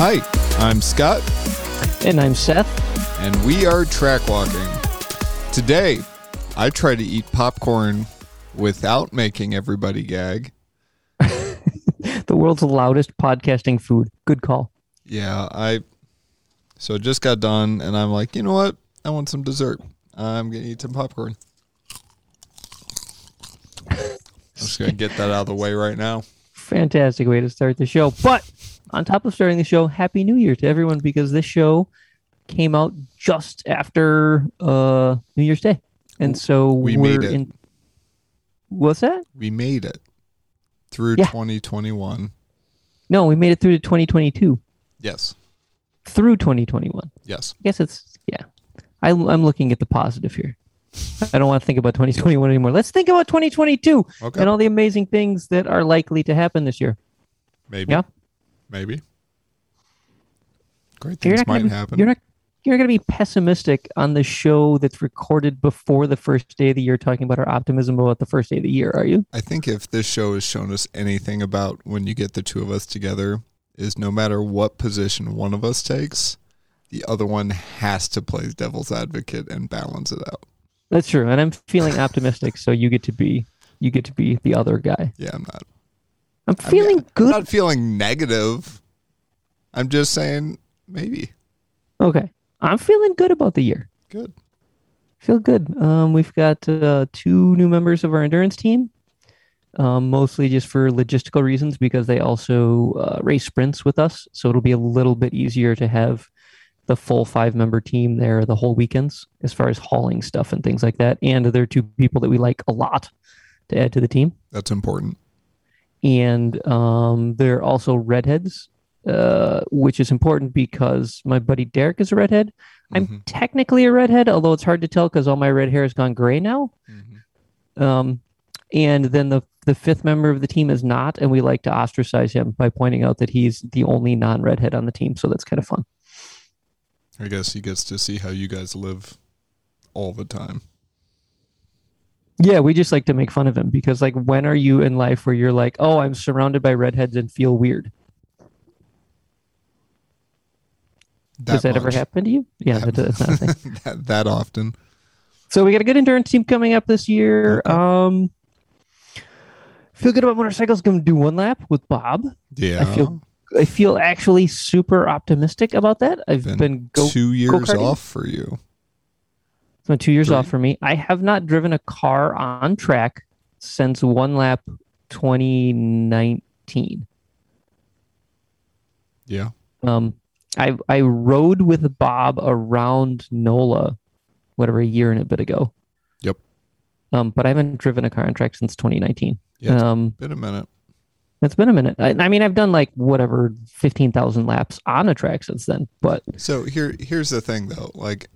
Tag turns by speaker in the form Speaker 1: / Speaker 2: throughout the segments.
Speaker 1: Hi, I'm Scott,
Speaker 2: And I'm Seth.
Speaker 1: and we are track walking. Today, I try to eat popcorn without making everybody gag.
Speaker 2: the world's loudest podcasting food. Good call.
Speaker 1: Yeah, I. So it just got done, and I'm like, you know what? I want some dessert. I'm gonna eat some popcorn. I'm just gonna get that out of the way right now.
Speaker 2: Fantastic way to start the show. But on top of starting the show, Happy New Year to everyone because this show came out just after uh, New Year's Day. And so
Speaker 1: We made it.
Speaker 2: in. What's that?
Speaker 1: We made it through
Speaker 2: Yeah.
Speaker 1: 2021.
Speaker 2: No, we made it through to 2022.
Speaker 1: Yes,
Speaker 2: Through 2021.
Speaker 1: yes.
Speaker 2: I guess it's, yeah. I, I'm looking at the positive here. I don't want to think about 2021 anymore. Let's think about 2022
Speaker 1: Okay,
Speaker 2: and all the amazing things that are likely to happen this year.
Speaker 1: maybe.
Speaker 2: Yeah.
Speaker 1: Maybe. Great things
Speaker 2: not gonna
Speaker 1: might happen.
Speaker 2: You're not you're going to be pessimistic on the show that's recorded before the first day of the year, talking about our optimism about the first day of the year. Are you?
Speaker 1: I think if this show has shown us anything about when you get the two of us together, is no matter what position one of us takes, the other one has to play devil's advocate and balance it out.
Speaker 2: That's true, and I'm feeling optimistic. So you get to be you get to be the other guy.
Speaker 1: Yeah, I'm not.
Speaker 2: I'm
Speaker 1: I mean,
Speaker 2: feeling
Speaker 1: I'm
Speaker 2: good.
Speaker 1: not feeling negative. I'm just saying maybe.
Speaker 2: okay, I'm feeling good about the year.
Speaker 1: Good.
Speaker 2: Feel good. Um, we've got uh, two new members of our endurance team. Um, mostly just for logistical reasons because they also uh, race sprints with us, so it'll be a little bit easier to have the full five member team there the whole weekends as far as hauling stuff and things like that. And they're two people that we like a lot to add to the team.
Speaker 1: That's important.
Speaker 2: And um, they're also redheads, uh, which is important because my buddy Derek is a redhead. I'm
Speaker 1: Mhm,
Speaker 2: technically a redhead, although it's hard to tell because all my red hair has gone gray now.
Speaker 1: mhm.
Speaker 2: Um, and then the the fifth member of the team is not, and we like to ostracize him by pointing out that he's the only non redhead on the team. So that's kind of fun.
Speaker 1: I guess he gets to see how you guys live all the time.
Speaker 2: Yeah, we just like to make fun of him because, like, when are you in life where you're like, oh, I'm surrounded by redheads and feel weird? Does that ever happen to you? Yeah,
Speaker 1: That-
Speaker 2: that, that's not a thing.
Speaker 1: that, that often.
Speaker 2: So we got a good endurance team coming up this year.
Speaker 1: Okay.
Speaker 2: Um, feel good about motorcycles. Going to do one lap with Bob.
Speaker 1: Yeah.
Speaker 2: I feel I feel actually super optimistic about that. I've
Speaker 1: Been
Speaker 2: been, go
Speaker 1: two years
Speaker 2: go-karting?
Speaker 1: off for you.
Speaker 2: It's been two years
Speaker 1: Three.
Speaker 2: off for me. I have not driven a car on track since one lap 2019.
Speaker 1: Yeah.
Speaker 2: Um, I I rode with Bob around NOLA, whatever a year and a bit ago.
Speaker 1: Yep.
Speaker 2: Um, but I haven't driven a car on track since 2019.
Speaker 1: Yeah, it's
Speaker 2: Um,
Speaker 1: been a minute.
Speaker 2: it's been a minute. I, I mean, I've done like whatever 15,000 laps on a track since then. But
Speaker 1: So here here's the thing though. Like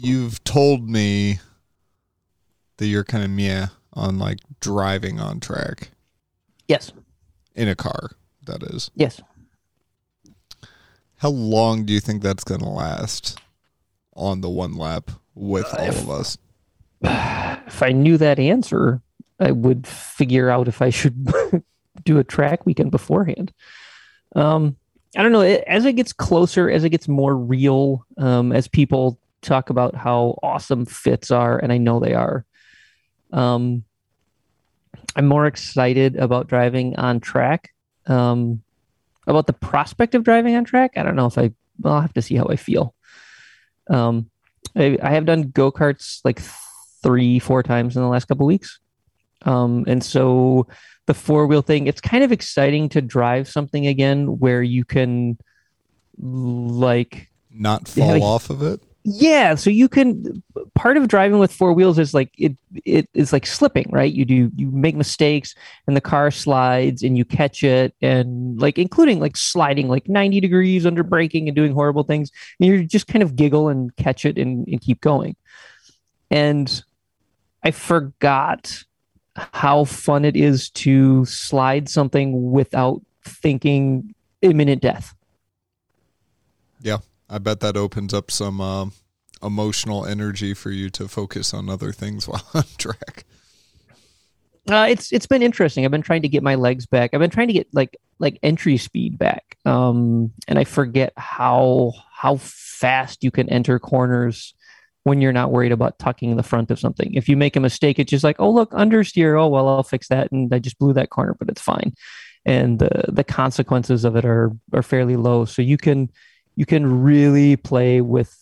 Speaker 1: you've told me that you're kind of meh on like driving on track
Speaker 2: yes,
Speaker 1: in a car, that is.
Speaker 2: yes.
Speaker 1: How long do you think that's going to last on the one lap with
Speaker 2: Uh,
Speaker 1: all
Speaker 2: if-
Speaker 1: of us?
Speaker 2: if I knew that answer, I would figure out if I should do a track weekend beforehand. Um, I don't know. As it gets closer, as it gets more real, um, as people talk about how awesome fits are, and I know they are, um, I'm more excited about driving on track. Um, about the prospect of driving on track. I don't know if I. Well, I'll have to see how I feel. Um, I, I have done go karts like three, four times in the last couple weeks. Um, and so the four wheel thing, it's kind of exciting to drive something again where you can like
Speaker 1: Not fall
Speaker 2: like-
Speaker 1: off of it?
Speaker 2: Yeah, so you can part of driving with four wheels is like it it is like slipping, right? You do you make mistakes and the car slides and you catch it and like including like sliding like 90 degrees under braking and doing horrible things. And you just kind of giggle and catch it and, and keep going. And I forgot how fun it is to slide something without thinking imminent death.
Speaker 1: I bet that opens up some um, emotional energy for you to focus on other things while on track.
Speaker 2: Uh, it's it's been interesting. I've been trying to get my legs back. I've been trying to get like like entry speed back. Um, and I forget how how fast you can enter corners when you're not worried about tucking the front of something. If you make a mistake, it's just like, oh look, understeer. Oh well, I'll fix that, and I just blew that corner, but it's fine. And the the consequences of it are are fairly low. So you can you can really play with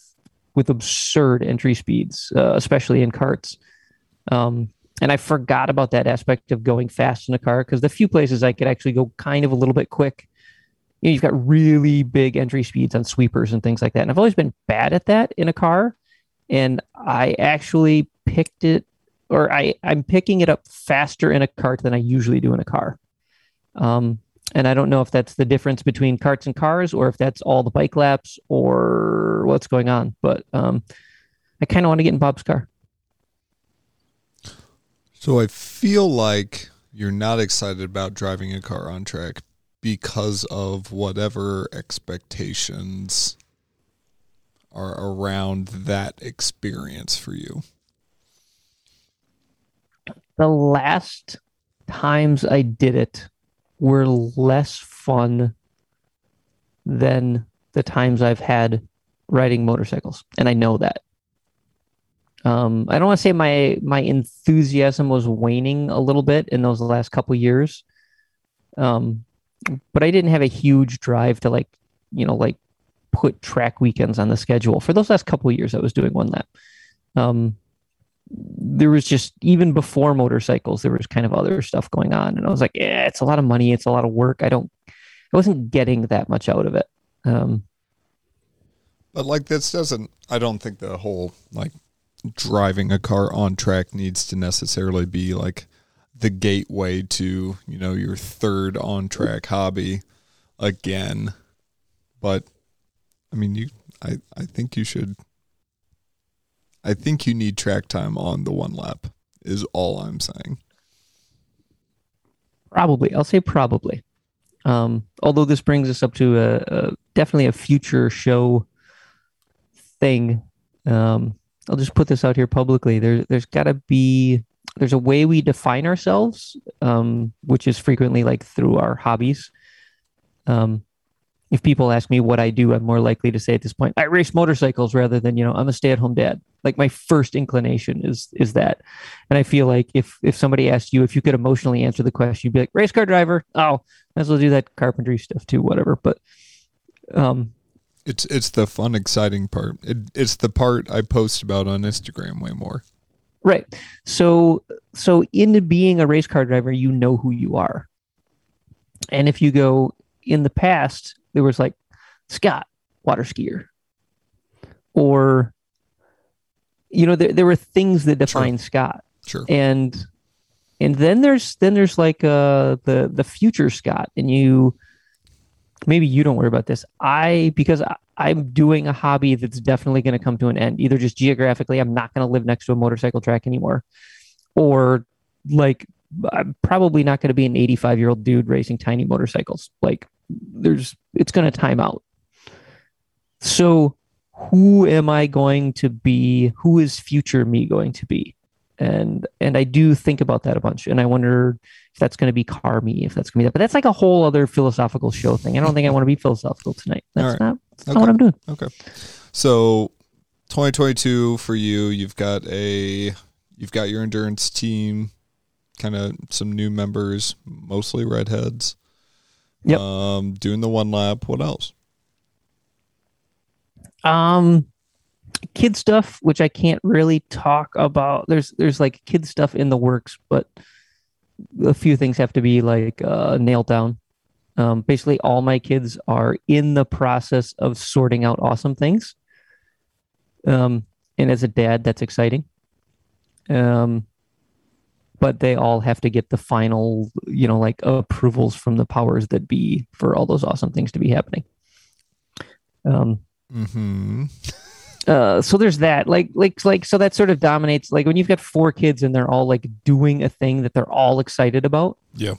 Speaker 2: with absurd entry speeds, uh, especially in karts. Um, and I forgot about that aspect of going fast in a car because the few places I could actually go kind of a little bit quick, you know, you've got really big entry speeds on sweepers and things like that. And I've always been bad at that in a car. And I actually picked it, or I, I'm picking it up faster in a kart than I usually do in a car. Um, and I don't know if that's the difference between karts and cars or if that's all the bike laps or what's going on. But um, I kind of want to get in Bob's car.
Speaker 1: So I feel like you're not excited about driving a car on track because of whatever expectations are around that experience for you.
Speaker 2: The last times I did it were less fun than the times I've had riding motorcycles, and I know that. Um, I don't want to say my my enthusiasm was waning a little bit in those last couple years, um, but I didn't have a huge drive to like you know like put track weekends on the schedule for those last couple years. I was doing one lap. Um, there was just even before motorcycles, there was kind of other stuff going on, and I was like, yeah, it's a lot of money, it's a lot of work. I don't, I wasn't getting that much out of it. Um,
Speaker 1: but like this doesn't. I don't think the whole like driving a car on track needs to necessarily be like the gateway to you know your third on track hobby again but i mean you i i think you should i think you need track time on the one lap is all i'm saying
Speaker 2: probably i'll say probably um although this brings us up to a, a definitely a future show thing um I'll just put this out here publicly. There, there's got to be there's a way we define ourselves, um, which is frequently like through our hobbies. Um, if people ask me what I do, I'm more likely to say at this point, I race motorcycles rather than you know I'm a stay-at-home dad. Like my first inclination is is that, and I feel like if if somebody asked you if you could emotionally answer the question, you'd be like race car driver. Oh, might as well do that carpentry stuff too, whatever. But um,
Speaker 1: it's it's the fun, exciting part. It, it's the part I post about on Instagram way more.
Speaker 2: Right. So so in being a race car driver, you know who you are. And if you go in the past, there was like Scott, water skier. Or you know, there there were things that define
Speaker 1: sure.
Speaker 2: Scott.
Speaker 1: Sure.
Speaker 2: And and then there's then there's like uh the the future Scott and you maybe you don't worry about this. I because I, I'm doing a hobby that's definitely going to come to an end. Either just geographically, I'm not going to live next to a motorcycle track anymore, or like I'm probably not going to be an 85 year old dude racing tiny motorcycles. Like there's it's going to time out. So who am I going to be? Who is future me going to be? And and I do think about that a bunch, and I wonder if that's going to be car me, if that's going to be that. But that's like a whole other philosophical show thing. I don't think I want to be philosophical tonight. That's right. not, that's okay. not what I'm doing.
Speaker 1: Okay. So 2022 for you, you've got a you've got your endurance team, kind of some new members, mostly redheads.
Speaker 2: Yep.
Speaker 1: Um, doing the one lap. What else?
Speaker 2: Um, kid stuff, which I can't really talk about. There's there's like kid stuff in the works, but a few things have to be like uh, nailed down. Um, basically, all my kids are in the process of sorting out awesome things. Um, and as a dad, that's exciting. Um, but they all have to get the final, you know, like approvals from the powers that be for all those awesome things to be happening. Um,
Speaker 1: mm-hmm.
Speaker 2: uh, so there's that. Like like like so that sort of dominates like when you've got four kids and they're all like doing a thing that they're all excited about.
Speaker 1: Yeah.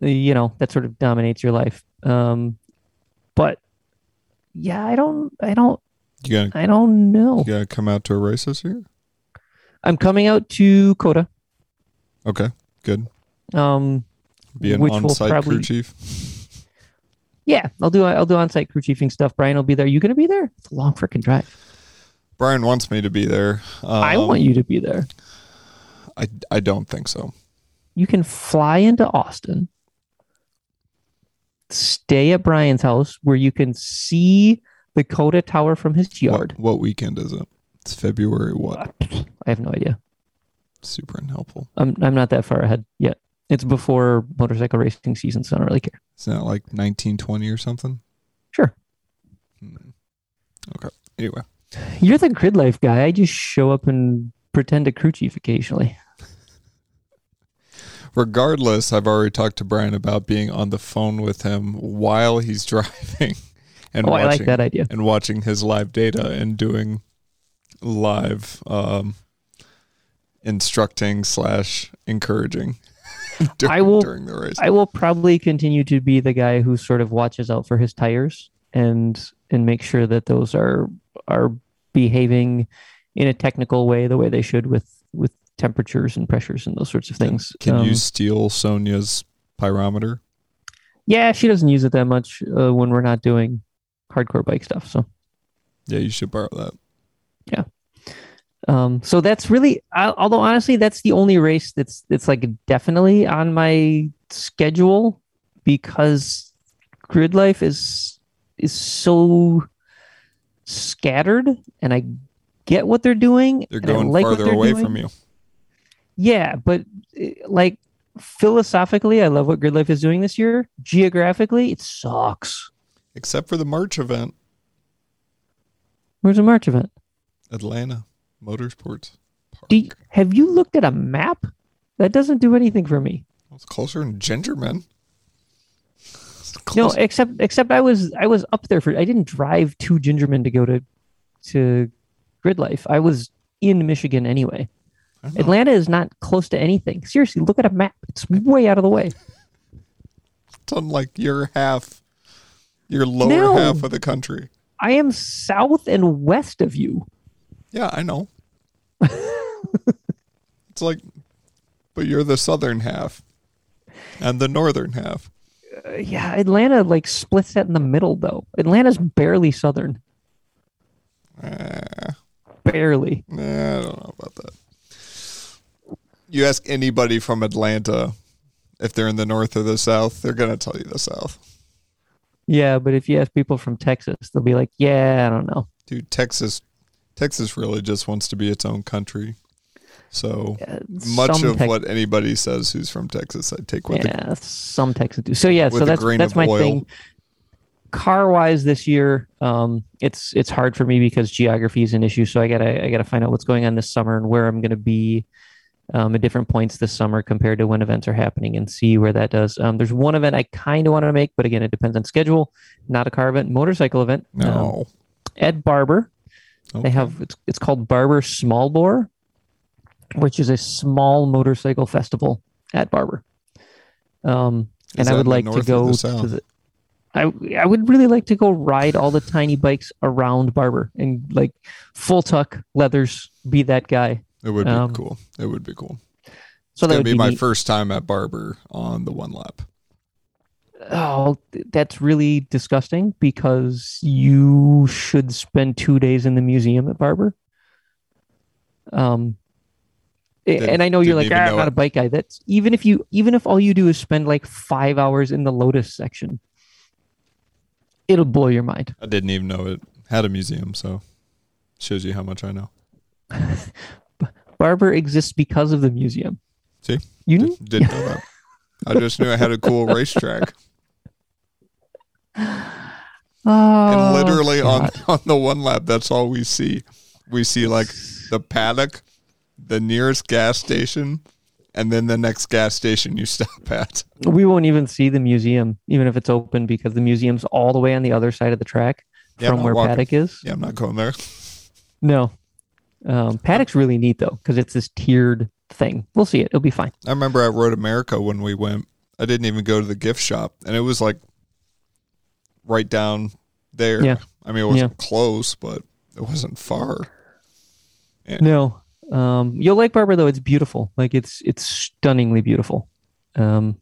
Speaker 2: You know that sort of dominates your life. Um but yeah i don't i don't
Speaker 1: you gotta,
Speaker 2: i don't know.
Speaker 1: you gotta come out to a race this year?
Speaker 2: I'm coming out to COTA
Speaker 1: okay Good.
Speaker 2: Um,
Speaker 1: Be an
Speaker 2: Which
Speaker 1: on-site
Speaker 2: probably-
Speaker 1: crew chief.
Speaker 2: Yeah, I'll do I'll do on-site crew chiefing stuff. Brian will be there. You gonna be there? It's a long freaking drive.
Speaker 1: Brian wants me to be there. Um,
Speaker 2: I want you to be there.
Speaker 1: I I don't think so.
Speaker 2: You can fly into Austin, stay at Brian's house where you can see the COTA Tower from his yard.
Speaker 1: What, what weekend is it? It's February. What?
Speaker 2: I have no idea.
Speaker 1: Super unhelpful.
Speaker 2: I'm I'm not that far ahead yet. It's before motorcycle racing season, so I don't really care.
Speaker 1: Isn't that like 1920 or something?
Speaker 2: Sure.
Speaker 1: Hmm. Okay. Anyway,
Speaker 2: You're the grid life guy. I just show up and pretend to crew chief occasionally.
Speaker 1: regardless, I've already talked to Brian about being on the phone with him while he's driving and
Speaker 2: oh, I
Speaker 1: watching
Speaker 2: like that idea.
Speaker 1: and watching his live data and doing live um, instructing slash encouraging during,
Speaker 2: I will-
Speaker 1: during the race.
Speaker 2: I will probably continue to be the guy who sort of watches out for his tires and and make sure that those are are behaving in a technical way the way they should with with temperatures and pressures and those sorts of things.
Speaker 1: Can
Speaker 2: Um,
Speaker 1: you steal Sonia's pyrometer?
Speaker 2: Yeah, she doesn't use it that much uh, when we're not doing hardcore bike stuff. So
Speaker 1: Yeah, you should borrow that.
Speaker 2: Um, so that's really, I- although honestly, that's the only race that's that's like definitely on my schedule because grid life is is so scattered, and I get what they're doing.
Speaker 1: They're going
Speaker 2: like
Speaker 1: farther
Speaker 2: they're
Speaker 1: away
Speaker 2: doing.
Speaker 1: from you.
Speaker 2: Yeah, but eh, like philosophically, I love what grid life is doing this year. Geographically, it sucks.
Speaker 1: Except for the March event,
Speaker 2: Where's the March event?
Speaker 1: Atlanta Motorsports Park.
Speaker 2: Do you, have you looked at a map? That doesn't do anything for me.
Speaker 1: it's closer in Gingerman.
Speaker 2: No, except except I was I was up there for I didn't drive to Gingerman to go to to Grid Life. I was in Michigan anyway. Atlanta is not close to anything. Seriously, look at a map. It's way out of the way.
Speaker 1: It's on like your half, your lower
Speaker 2: No.
Speaker 1: half of the country.
Speaker 2: I am south and west of you.
Speaker 1: Yeah, I know. it's like, but you're the southern half and the northern half.
Speaker 2: Uh, yeah, Atlanta like splits that in the middle though. Atlanta's barely southern.
Speaker 1: Eh,
Speaker 2: Barely.
Speaker 1: nah, I don't know about that. You ask anybody from Atlanta if they're in the north or the south, they're gonna tell you the south.
Speaker 2: Yeah, but if you ask people from Texas, they'll be like, "Yeah, I don't know."
Speaker 1: Dude, Texas, Texas really just wants to be its own country. So
Speaker 2: Uh,
Speaker 1: much of
Speaker 2: Tex-
Speaker 1: what anybody says who's from Texas, I take with a
Speaker 2: yeah, some Texas do. So yeah, so that's that's my
Speaker 1: oil.
Speaker 2: thing. Car wise, this year, um, it's it's hard for me because geography is an issue. So I gotta I gotta find out what's going on this summer and where I'm gonna be um, at different points this summer compared to when events are happening and see where that does. Um, there's one event I kind of want to make, but again, it depends on schedule. Not a car event, motorcycle event. Um,
Speaker 1: No.
Speaker 2: Ed Barber.
Speaker 1: Okay.
Speaker 2: They have it's it's called Barber Small Bore, which is a small motorcycle festival at Barber. Um, and I would like to go to the. I I would really like to go ride all the tiny bikes around Barber and like full tuck leathers. Be that guy.
Speaker 1: It would be
Speaker 2: Um,
Speaker 1: cool. It would be cool.
Speaker 2: So that would
Speaker 1: be,
Speaker 2: be,
Speaker 1: my
Speaker 2: neat.
Speaker 1: first time at Barber on the one lap.
Speaker 2: Oh, that's really disgusting because you should spend two days in the museum at Barber. Um,
Speaker 1: Didn't-
Speaker 2: and I know you're like, ah, I'm not
Speaker 1: it."
Speaker 2: a bike guy. That's even if you, even if all you do is spend like five hours in the Lotus section, it'll blow your mind.
Speaker 1: I didn't even know it had a museum, so shows you how much I know.
Speaker 2: Barber exists because of the museum.
Speaker 1: See?
Speaker 2: you
Speaker 1: Did, didn't know that. I just knew I had a cool racetrack.
Speaker 2: Oh,
Speaker 1: and literally on, on the one lap, that's all we see. We see like the paddock, the nearest gas station, and then the next gas station you stop at.
Speaker 2: we won't even see the museum, even if it's open, because the museum's all the way on the other side of the track
Speaker 1: Yeah,
Speaker 2: from where
Speaker 1: walking.
Speaker 2: paddock is.
Speaker 1: Yeah, I'm not going there.
Speaker 2: No. Um, Paddock's really neat though, because it's this tiered thing. We'll see it. It'll be fine.
Speaker 1: I remember at Road America when we went, I didn't even go to the gift shop, and it was like right down there.
Speaker 2: Yeah.
Speaker 1: I mean, it wasn't close, but it wasn't far.
Speaker 2: No. Um, you'll like Barber though; it's beautiful. Like it's it's stunningly beautiful. Um,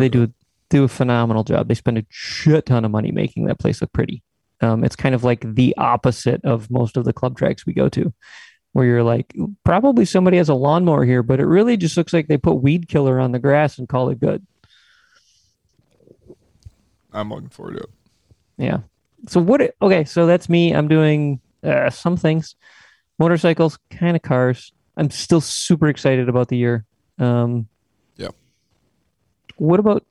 Speaker 2: they do do a phenomenal job. They spend a shit ton of money making that place look pretty. Um, it's kind of like the opposite of most of the club tracks we go to, where you're like, probably somebody has a lawnmower here, but it really just looks like they put weed killer on the grass and call it good.
Speaker 1: I'm looking forward to it.
Speaker 2: Yeah. So what? it- Okay, so that's me. I'm doing uh, some things, motorcycles, kind of cars. I'm still super excited about the year. Um,
Speaker 1: Yeah.
Speaker 2: What about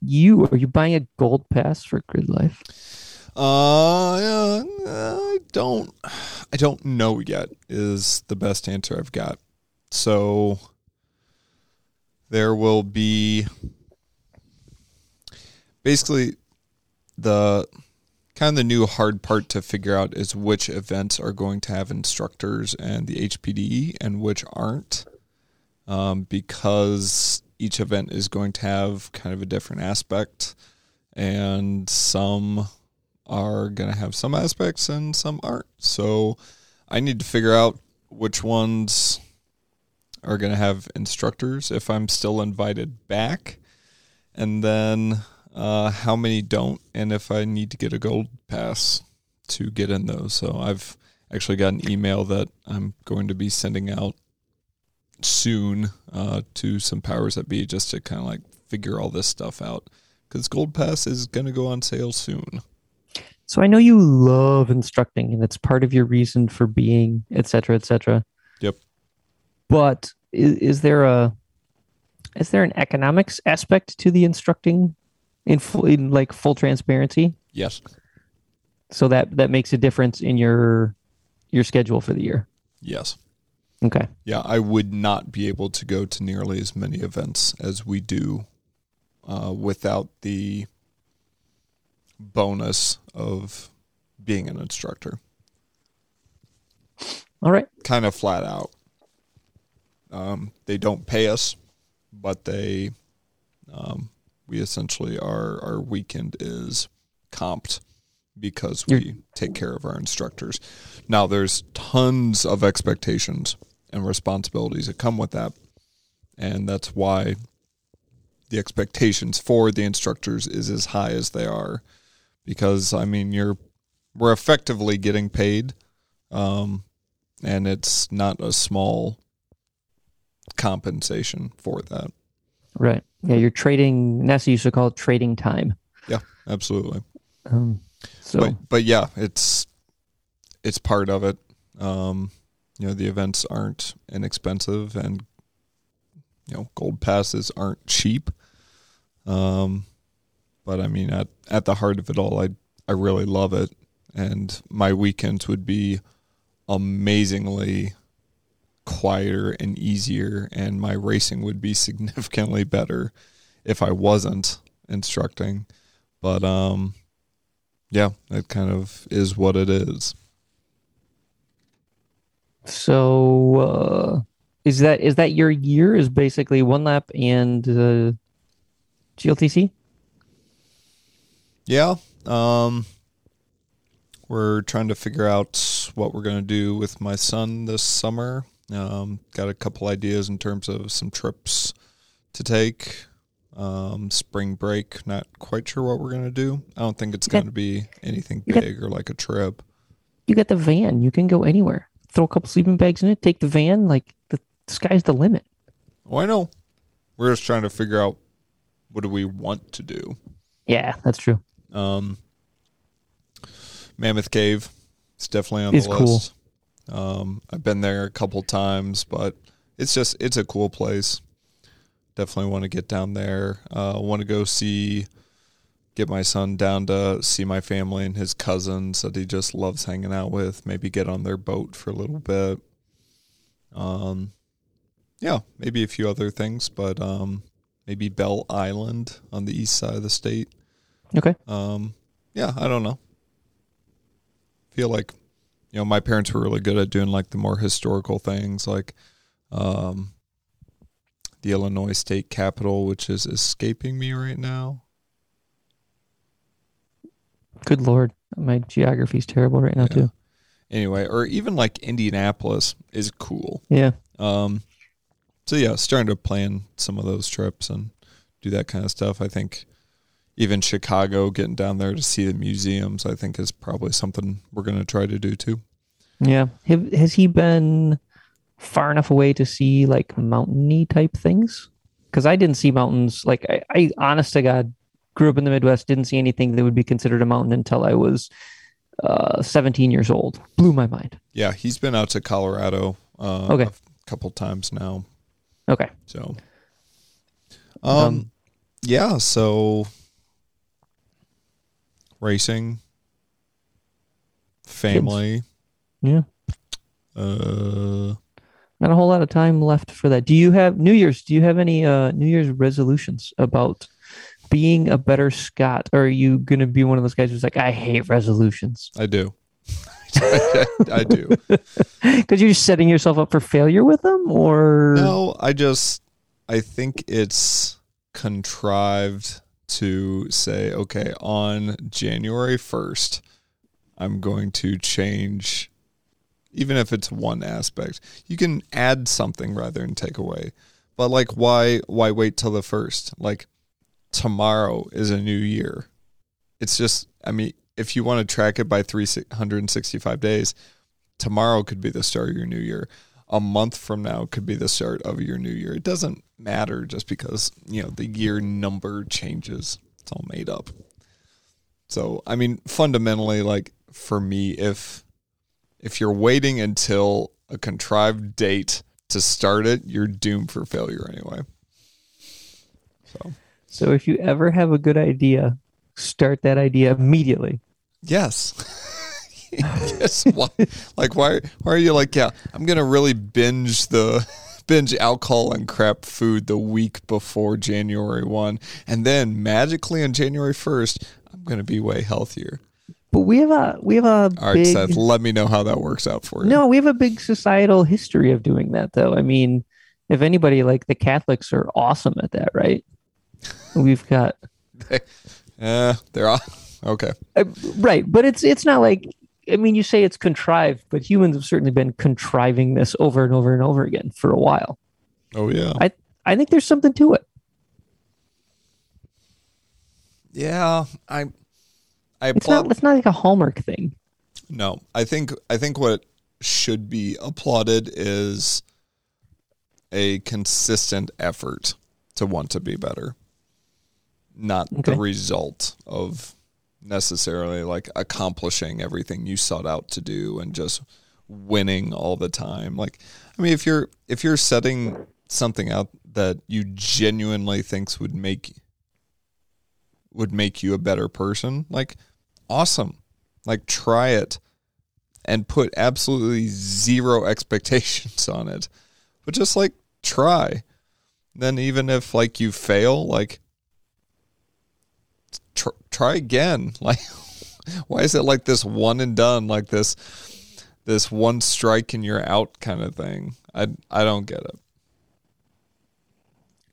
Speaker 2: you? Are you buying a gold pass for Grid Life?
Speaker 1: Uh, I don't, I don't know yet. Is the best answer I've got. So there will be basically the kind of the new hard part to figure out is which events are going to have instructors and the HPDE and which aren't, um, because each event is going to have kind of a different aspect, and some are going to have some aspects and some aren't. So I need to figure out which ones are going to have instructors if I'm still invited back, and then uh, how many don't, and if I need to get a gold pass to get in those. So I've actually got an email that I'm going to be sending out soon uh, to some powers that be just to kind of like figure all this stuff out because gold pass is going to go on sale soon.
Speaker 2: So I know you love instructing, and it's part of your reason for being, et cetera, et cetera.
Speaker 1: Yep.
Speaker 2: But is, is there a is there an economics aspect to the instructing in full, in like full transparency?
Speaker 1: Yes.
Speaker 2: So that that makes a difference in your your schedule for the year.
Speaker 1: Yes.
Speaker 2: Okay.
Speaker 1: Yeah, I would not be able to go to nearly as many events as we do uh, without the bonus of being an instructor.
Speaker 2: All right.
Speaker 1: Kind of flat out. Um, they don't pay us, but they, um, we essentially our our weekend is comped because we take care of our instructors. Now, there's tons of expectations and responsibilities that come with that, and that's why the expectations for the instructors is as high as they are, because I mean you're we're effectively getting paid, um, and it's not a small compensation for that.
Speaker 2: Right. Yeah, you're trading. Nessa used to call it trading time.
Speaker 1: Yeah, absolutely.
Speaker 2: Um, so
Speaker 1: but but yeah, it's it's part of it. Um, you know, the events aren't inexpensive, and you know, gold passes aren't cheap. Um, but I mean, at at the heart of it all, I I really love it, and my weekends would be amazingly quieter and easier, and my racing would be significantly better if I wasn't instructing. But um, yeah, it kind of is what it is.
Speaker 2: so uh, is that is that your year? Is basically one lap and uh, GLTC?
Speaker 1: Yeah. Um, we're trying to figure out what we're going to do with my son this summer. Um, got a couple ideas in terms of some trips to take. Um, spring break, not quite sure what we're going to do. I don't think it's going to be anything
Speaker 2: you got-
Speaker 1: big or like a trip.
Speaker 2: You got the van. You can go anywhere. Throw a couple sleeping bags in it. Take the van. Like the sky's the limit.
Speaker 1: Oh, I know. We're just trying to figure out what do we want to do.
Speaker 2: Yeah, that's true.
Speaker 1: Um, Mammoth Cave is definitely on
Speaker 2: It's
Speaker 1: the list. cool. Um, I've been there a couple times, but it's just it's a cool place. Definitely want to get down there. Uh, want to go see, get my son down to see my family and his cousins that he just loves hanging out with. Maybe get on their boat for a little bit. Um, yeah, maybe a few other things, but um, maybe Bell Island on the east side of the state.
Speaker 2: Okay.
Speaker 1: Um, yeah, I don't know. Feel like, you know, my parents were really good at doing like the more historical things, like um, the Illinois State Capitol, which is escaping me right now.
Speaker 2: Good lord, my geography's terrible right now
Speaker 1: Yeah.
Speaker 2: too.
Speaker 1: anyway, or even like Indianapolis is cool.
Speaker 2: Yeah.
Speaker 1: Um, so yeah, starting to plan some of those trips and do that kind of stuff. I think even Chicago, getting down there to see the museums, I think is probably something we're going to try to do too.
Speaker 2: Yeah. Have, has he been far enough away to see like mountainy type things? Because I didn't see mountains. Like I, I, honest to God, grew up in the Midwest, didn't see anything that would be considered a mountain until I was uh, 17 years old. Blew my mind.
Speaker 1: Yeah, he's been out to Colorado uh,
Speaker 2: Okay.
Speaker 1: a couple times now.
Speaker 2: Okay.
Speaker 1: So, um,
Speaker 2: Um,
Speaker 1: yeah, so racing, family,
Speaker 2: Yeah.
Speaker 1: uh,
Speaker 2: Not a whole lot of time left for that. Do you have New Year's? Do you have any uh, New Year's resolutions about being a better Scott? Or are you going to be one of those guys who's like, I hate resolutions?
Speaker 1: I do. I do.
Speaker 2: Because you're setting yourself up for failure with them? Or.
Speaker 1: No, I just I think it's contrived to say, okay, on January first, I'm going to change even if it's one aspect. You can add something rather than take away. But like why why wait till the first? Like tomorrow is a new year. It's just I mean, if you want to track it by 365 days, tomorrow could be the start of your new year a month from now could be the start of your new year. It doesn't matter just because, you know, the year number changes. It's all made up. So, I mean, fundamentally like for me if if you're waiting until a contrived date to start it, you're doomed for failure anyway. So,
Speaker 2: So if you ever have a good idea, start that idea immediately.
Speaker 1: yes. yes. Why, like why why are you like, yeah, I'm going to really binge the binge alcohol and crap food the week before January 1 and then magically on January 1st I'm going to be way healthier.
Speaker 2: But we have a we have a
Speaker 1: All right,
Speaker 2: big
Speaker 1: Seth, let me know how that works out for you.
Speaker 2: no, we have a big societal history of doing that though. I mean, if anybody like the Catholics are awesome at that, right? We've got
Speaker 1: Uh, they're all, okay.
Speaker 2: uh, right, but it's it's not like I mean, you say it's contrived, but humans have certainly been contriving this over and over and over again for a while.
Speaker 1: Oh yeah.
Speaker 2: I I think there's something to it.
Speaker 1: Yeah, I I
Speaker 2: It's
Speaker 1: applaud
Speaker 2: not it's not like a hallmark thing.
Speaker 1: No, I think I think what should be applauded is a consistent effort to want to be better, not
Speaker 2: Okay.
Speaker 1: the result of necessarily like accomplishing everything you sought out to do and just winning all the time. Like, I mean, if you're if you're setting something out that you genuinely thinks would make would make you a better person, like awesome. Like try it and put absolutely zero expectations on it. But just like try. Then even if like you fail, like tr- try again. Like why is it like this one and done like this this one strike and you're out kind of thing? I I don't get it.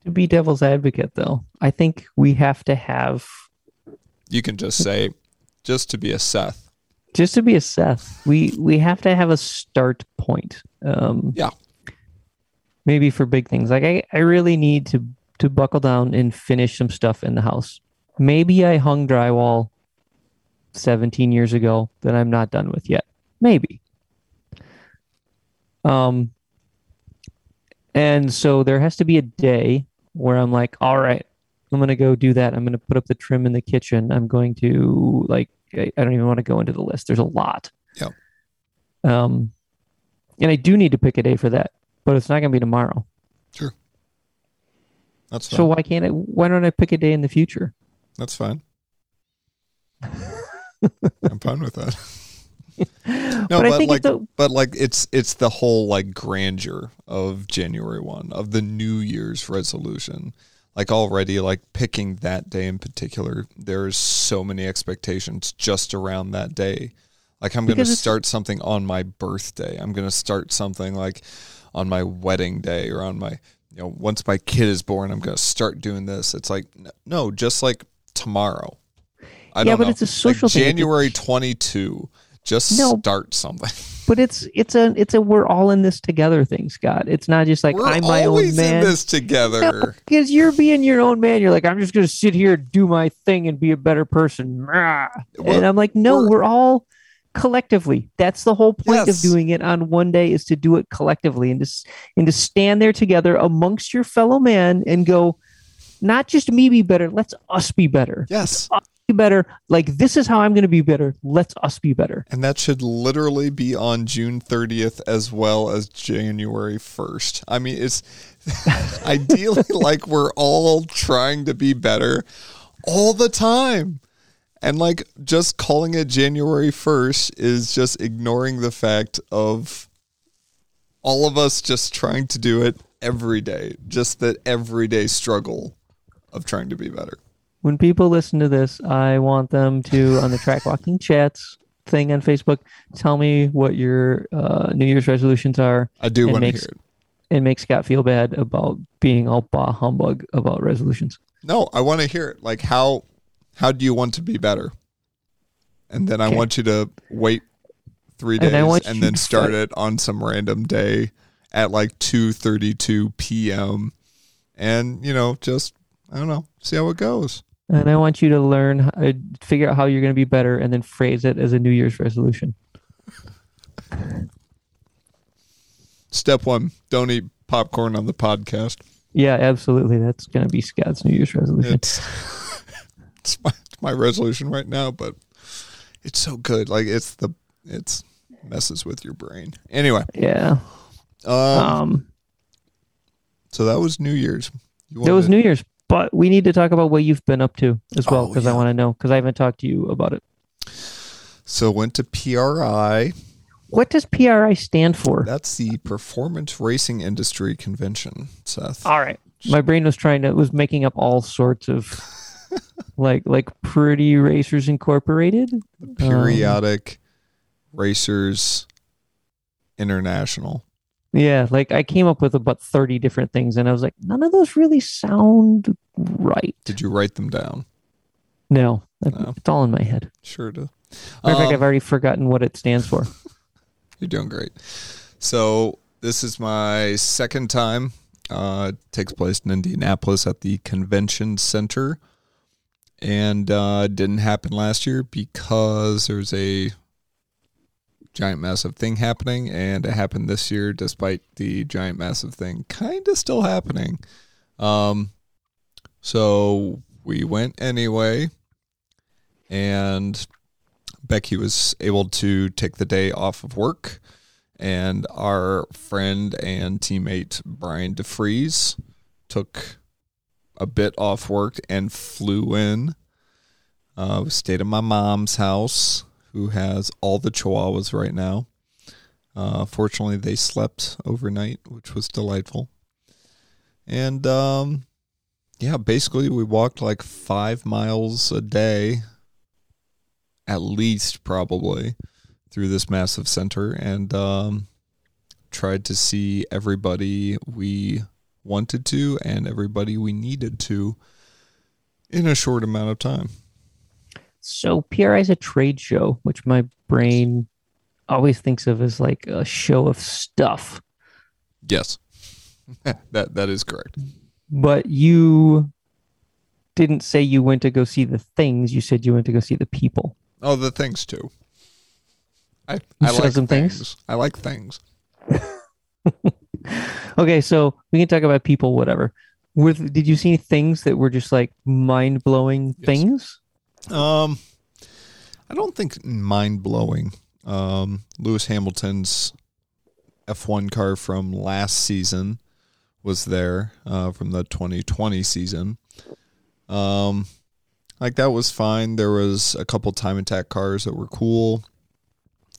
Speaker 2: To be devil's advocate, though, I think we have to have
Speaker 1: You can just say just to be a Seth.
Speaker 2: just to be a Seth. We we have to have a start point. Um,
Speaker 1: Yeah.
Speaker 2: maybe for big things. Like I, I really need to to buckle down and finish some stuff in the house. Maybe I hung drywall 17 years ago that I'm not done with yet. Maybe. Um and so there has to be a day where I'm like, all right, I'm gonna go do that. I'm gonna put up the trim in the kitchen. I'm going to like I, I don't even want to go into the list. There's a lot.
Speaker 1: Yeah.
Speaker 2: Um and I do need to pick a day for that, but it's not gonna be tomorrow.
Speaker 1: That's fine.
Speaker 2: So why can't I? Why don't I pick a day in the future?
Speaker 1: That's fine. I'm fine with that. No,
Speaker 2: but I
Speaker 1: but,
Speaker 2: think
Speaker 1: like,
Speaker 2: it's a,
Speaker 1: but like it's it's the whole like grandeur of January one of the New Year's resolution. Like already, like picking that day in particular, there's so many expectations just around that day. Like I'm going to start something on my birthday. I'm going to start something like on my wedding day or on my you know once my kid is born. I'm going to start doing this. It's like no, just like tomorrow. I
Speaker 2: Yeah,
Speaker 1: don't
Speaker 2: but
Speaker 1: know.
Speaker 2: it's a social
Speaker 1: like
Speaker 2: thing.
Speaker 1: January 22. Just
Speaker 2: No.
Speaker 1: start something.
Speaker 2: But it's it's a it's a we're all in this together thing, Scott. It's not just like
Speaker 1: We're
Speaker 2: I'm my own man.
Speaker 1: in this together.
Speaker 2: Because you're being your own man. You're like, I'm just gonna sit here, do my thing, and be a better person. And I'm like, no,
Speaker 1: we're-
Speaker 2: we're, all collectively. That's the whole point
Speaker 1: Yes.
Speaker 2: of doing it on one day is to do it collectively and just and to stand there together amongst your fellow man and go, not just me be better. Let's us be better.
Speaker 1: Yes.
Speaker 2: Be better. Like this is how I'm gonna be better. Let's us be better.
Speaker 1: And that should literally be on June 30th as well as January 1st. I mean, it's ideally like we're all trying to be better all the time. And like just calling it January 1st is just ignoring the fact of all of us just trying to do it every day. Just that everyday struggle of trying to be better.
Speaker 2: when people listen to this, I want them to on the track walking chats thing on Facebook tell me what your uh, New Year's resolutions are
Speaker 1: I do
Speaker 2: It
Speaker 1: want to hear it.
Speaker 2: and make Scott feel bad about being all bah humbug about resolutions.
Speaker 1: No, I want to hear it. Like how how do you want to be better? And then I want you to wait three days
Speaker 2: And
Speaker 1: and, then start it on some random day at like two thirty two PM and you know, just I don't know, see how it goes.
Speaker 2: And I want you to learn, how, uh, figure out how you're going to be better, and then phrase it as a New Year's resolution.
Speaker 1: Step one, don't eat popcorn on the podcast.
Speaker 2: Yeah, absolutely. That's going to be Scott's New Year's resolution.
Speaker 1: It's it's my, it's my resolution right now, but it's so good. Like it's the it's messes with your brain. Anyway,
Speaker 2: yeah.
Speaker 1: um,
Speaker 2: Um,
Speaker 1: so that was New Year's. You
Speaker 2: that was
Speaker 1: wanted-
Speaker 2: New Year's, but we need to talk about what you've been up to as well
Speaker 1: Oh,
Speaker 2: because I want to know because I haven't talked to you about it.
Speaker 1: So went to PRI.
Speaker 2: What does PRI stand for?
Speaker 1: That's the Performance Racing Industry Convention, Seth.
Speaker 2: All right. My brain was trying to was making up all sorts of like like pretty racers incorporated.
Speaker 1: Periodic um, Racers International.
Speaker 2: Yeah, like I came up with about 30 different things and I was like, none of those really sound right.
Speaker 1: Did you write them down?
Speaker 2: No,
Speaker 1: No.
Speaker 2: it's all in my head.
Speaker 1: Sure do.
Speaker 2: Matter of fact,
Speaker 1: Um,
Speaker 2: I've already forgotten what it stands for.
Speaker 1: You're doing great. So this is my second time. Uh, it takes place in Indianapolis at the convention center, and uh, didn't happen last year because there's a giant massive thing happening, and it happened this year despite the giant massive thing kind of still happening. Um, so we went anyway, and Becky was able to take the day off of work, and our friend and teammate Brian DeFries took a bit off work and flew in. Uh, we stayed at my mom's house, who has all the chihuahuas right now. Uh, fortunately, they slept overnight, which was delightful. And um, yeah, basically, we walked like five miles a day at least probably through this massive center and um, tried to see everybody we wanted to and everybody we needed to in a short amount of time.
Speaker 2: So PRI is a trade show, which my brain always thinks of as like a show of stuff.
Speaker 1: Yes. that that is correct.
Speaker 2: But you didn't say you went to go see the things. You said you went to go see the people.
Speaker 1: Oh, the things too. I I like
Speaker 2: some things?
Speaker 1: things. I like things.
Speaker 2: Okay, so we can talk about people, whatever. With did you see things that were just like mind blowing
Speaker 1: Yes.
Speaker 2: things?
Speaker 1: Um, I don't think mind blowing. Um, Lewis Hamilton's F1 car from last season was there uh, from the 2020 season. Um, like that was fine. There was a couple time attack cars that were cool.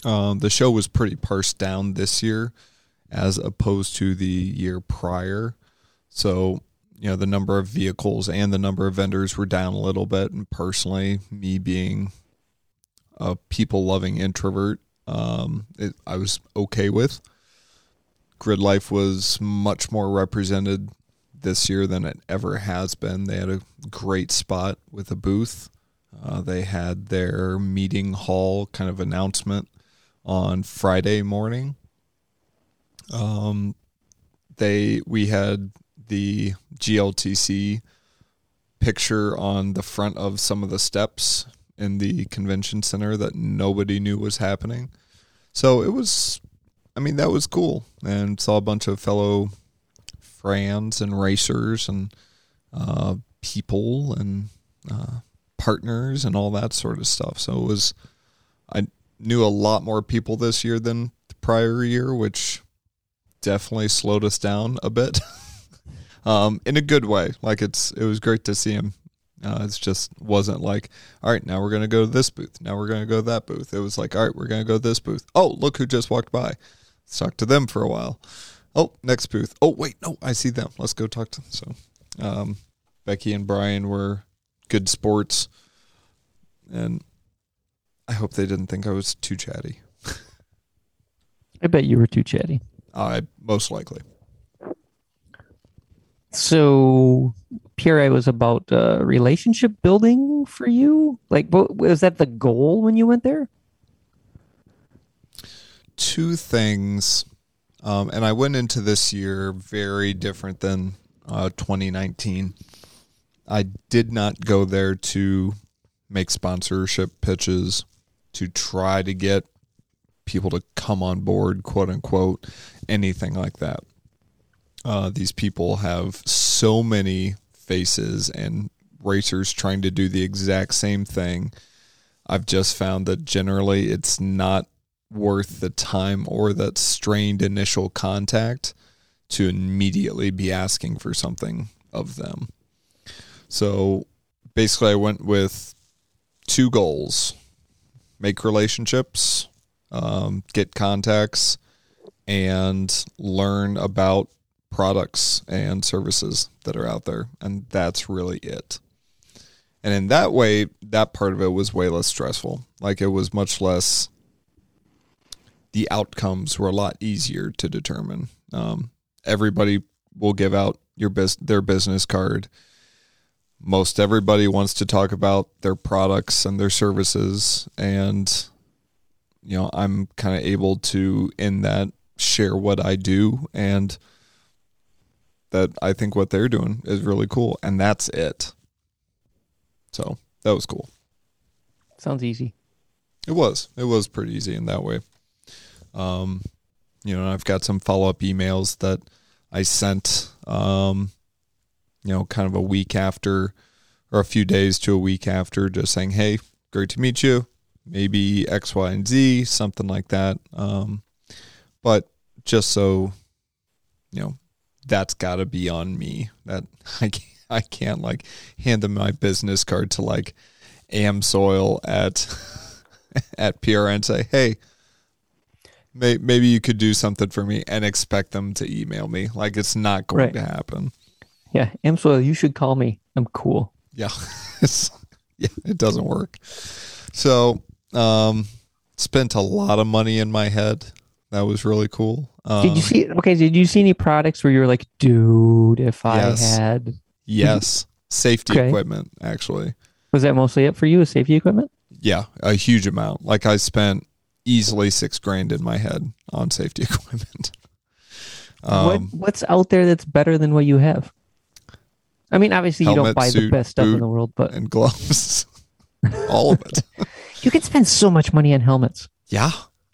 Speaker 1: Um, the show was pretty parsed down this year as opposed to the year prior. So, you know, the number of vehicles and the number of vendors were down a little bit. And personally, me being a people loving introvert, um, it, I was okay with. Grid Life was much more represented this year than it ever has been. They had a great spot with a booth. Uh, they had their meeting hall kind of announcement on Friday morning. Um, they we had the GLTC picture on the front of some of the steps in the convention center that nobody knew was happening. So it was, I mean, that was cool, and saw a bunch of fellow friends and racers and uh, people and uh, partners and all that sort of stuff. So it was, I knew a lot more people this year than the prior year, which definitely slowed us down a bit. um, in a good way. Like it's it was great to see him. Uh, it just wasn't like, all right, now we're gonna go to this booth. Now we're gonna go to that booth. It was like, all right, we're gonna go to this booth. Oh, look who just walked by. Let's talk to them for a while. Oh, next booth. Oh, wait, no, I see them. Let's go talk to them. So, um, Becky and Brian were good sports, and I hope they didn't think I was too chatty.
Speaker 2: I bet you were too chatty.
Speaker 1: I most likely.
Speaker 2: So, PRI was about uh, relationship building for you. Like, was that the goal when you went there?
Speaker 1: Two things, um, and I went into this year very different than uh, 2019. I did not go there to make sponsorship pitches to try to get people to come on board, quote unquote, anything like that. Uh, these people have so many faces and racers trying to do the exact same thing. I've just found that generally it's not worth the time or that strained initial contact to immediately be asking for something of them. So basically, I went with two goals make relationships, um, get contacts, and learn about products and services that are out there. And that's really it. And in that way, that part of it was way less stressful. Like it was much less, the outcomes were a lot easier to determine. Um, everybody will give out your bus- their business card. Most everybody wants to talk about their products and their services. And, you know, I'm kind of able to, in that, share what I do and that I think what they're doing is really cool. And that's it. So that was cool.
Speaker 2: Sounds easy.
Speaker 1: It was. It was pretty easy in that way. Um, you know, I've got some follow up emails that I sent, um, you know, kind of a week after or a few days to a week after, just saying, hey, great to meet you. Maybe X, Y, and Z, something like that. Um, but just so, you know, that's got to be on me. That I can't, I can't like hand them my business card to like AmSoil at at PRI and say, hey, may, maybe you could do something for me and expect them to email me. Like it's not going
Speaker 2: Right.
Speaker 1: to happen.
Speaker 2: Yeah, AmSoil, you should call me. I'm cool.
Speaker 1: Yeah. It's, yeah, it doesn't work. So, um, spent a lot of money in my head. That was really cool. Um,
Speaker 2: Did you see? Okay, did you see any products where you were like, dude, if
Speaker 1: Yes.
Speaker 2: I had,
Speaker 1: Yes. Safety
Speaker 2: Okay.
Speaker 1: equipment, actually.
Speaker 2: was that mostly it for you? Is safety equipment?
Speaker 1: Yeah, a huge amount. Like I spent easily six grand in my head on safety equipment.
Speaker 2: what
Speaker 1: Um,
Speaker 2: What's out there that's better than what you have? I mean, obviously you don't
Speaker 1: Helmet,
Speaker 2: buy the best stuff in the world, but
Speaker 1: and gloves, all of it.
Speaker 2: you can spend so much money on helmets.
Speaker 1: Yeah,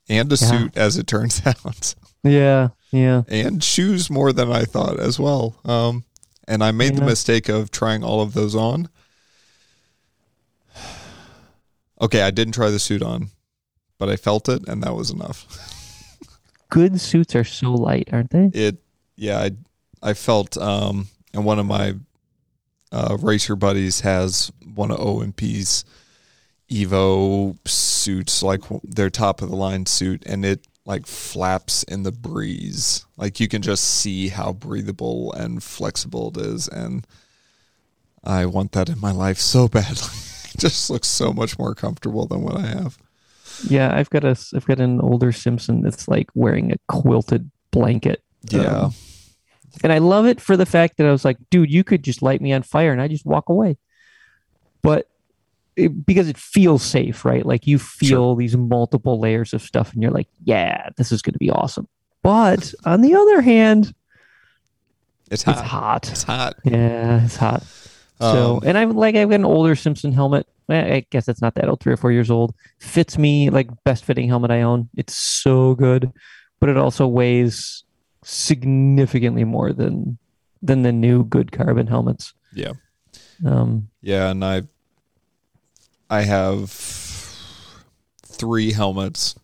Speaker 1: and a
Speaker 2: Yeah.
Speaker 1: suit, as it turns out,
Speaker 2: Yeah, yeah.
Speaker 1: and shoes more than I thought as well. Um, and I made the mistake of trying all of those on. Okay, I didn't try the suit on, but I felt it, and that was enough.
Speaker 2: Good suits are so light, aren't they?
Speaker 1: it yeah i i felt um and one of my uh racer buddies has one of omp's evo suits like their top of the line suit and it like flaps in the breeze like you can just see how breathable and flexible it is and i want that in my life so badly it just looks so much more comfortable than what i have
Speaker 2: Yeah, I've got a I've got an older Simpson that's like wearing a quilted blanket.
Speaker 1: yeah
Speaker 2: Um, and I love it for the fact that I was like, dude, you could just light me on fire and I just walk away. But it, because it feels safe, right? Like you feel these multiple layers of stuff, and you're like, yeah, this is going to be awesome. But on the other hand,
Speaker 1: It's hot.
Speaker 2: it's hot.
Speaker 1: It's hot.
Speaker 2: Yeah, it's hot. So,
Speaker 1: Um,
Speaker 2: and I'm like, I've got an older Simpson helmet. I guess it's not that old, three or four years old. Fits me like best fitting helmet I own. It's so good, but it also weighs significantly more than than the new good carbon helmets.
Speaker 1: Yeah.
Speaker 2: Um,
Speaker 1: Yeah, and I I have three helmets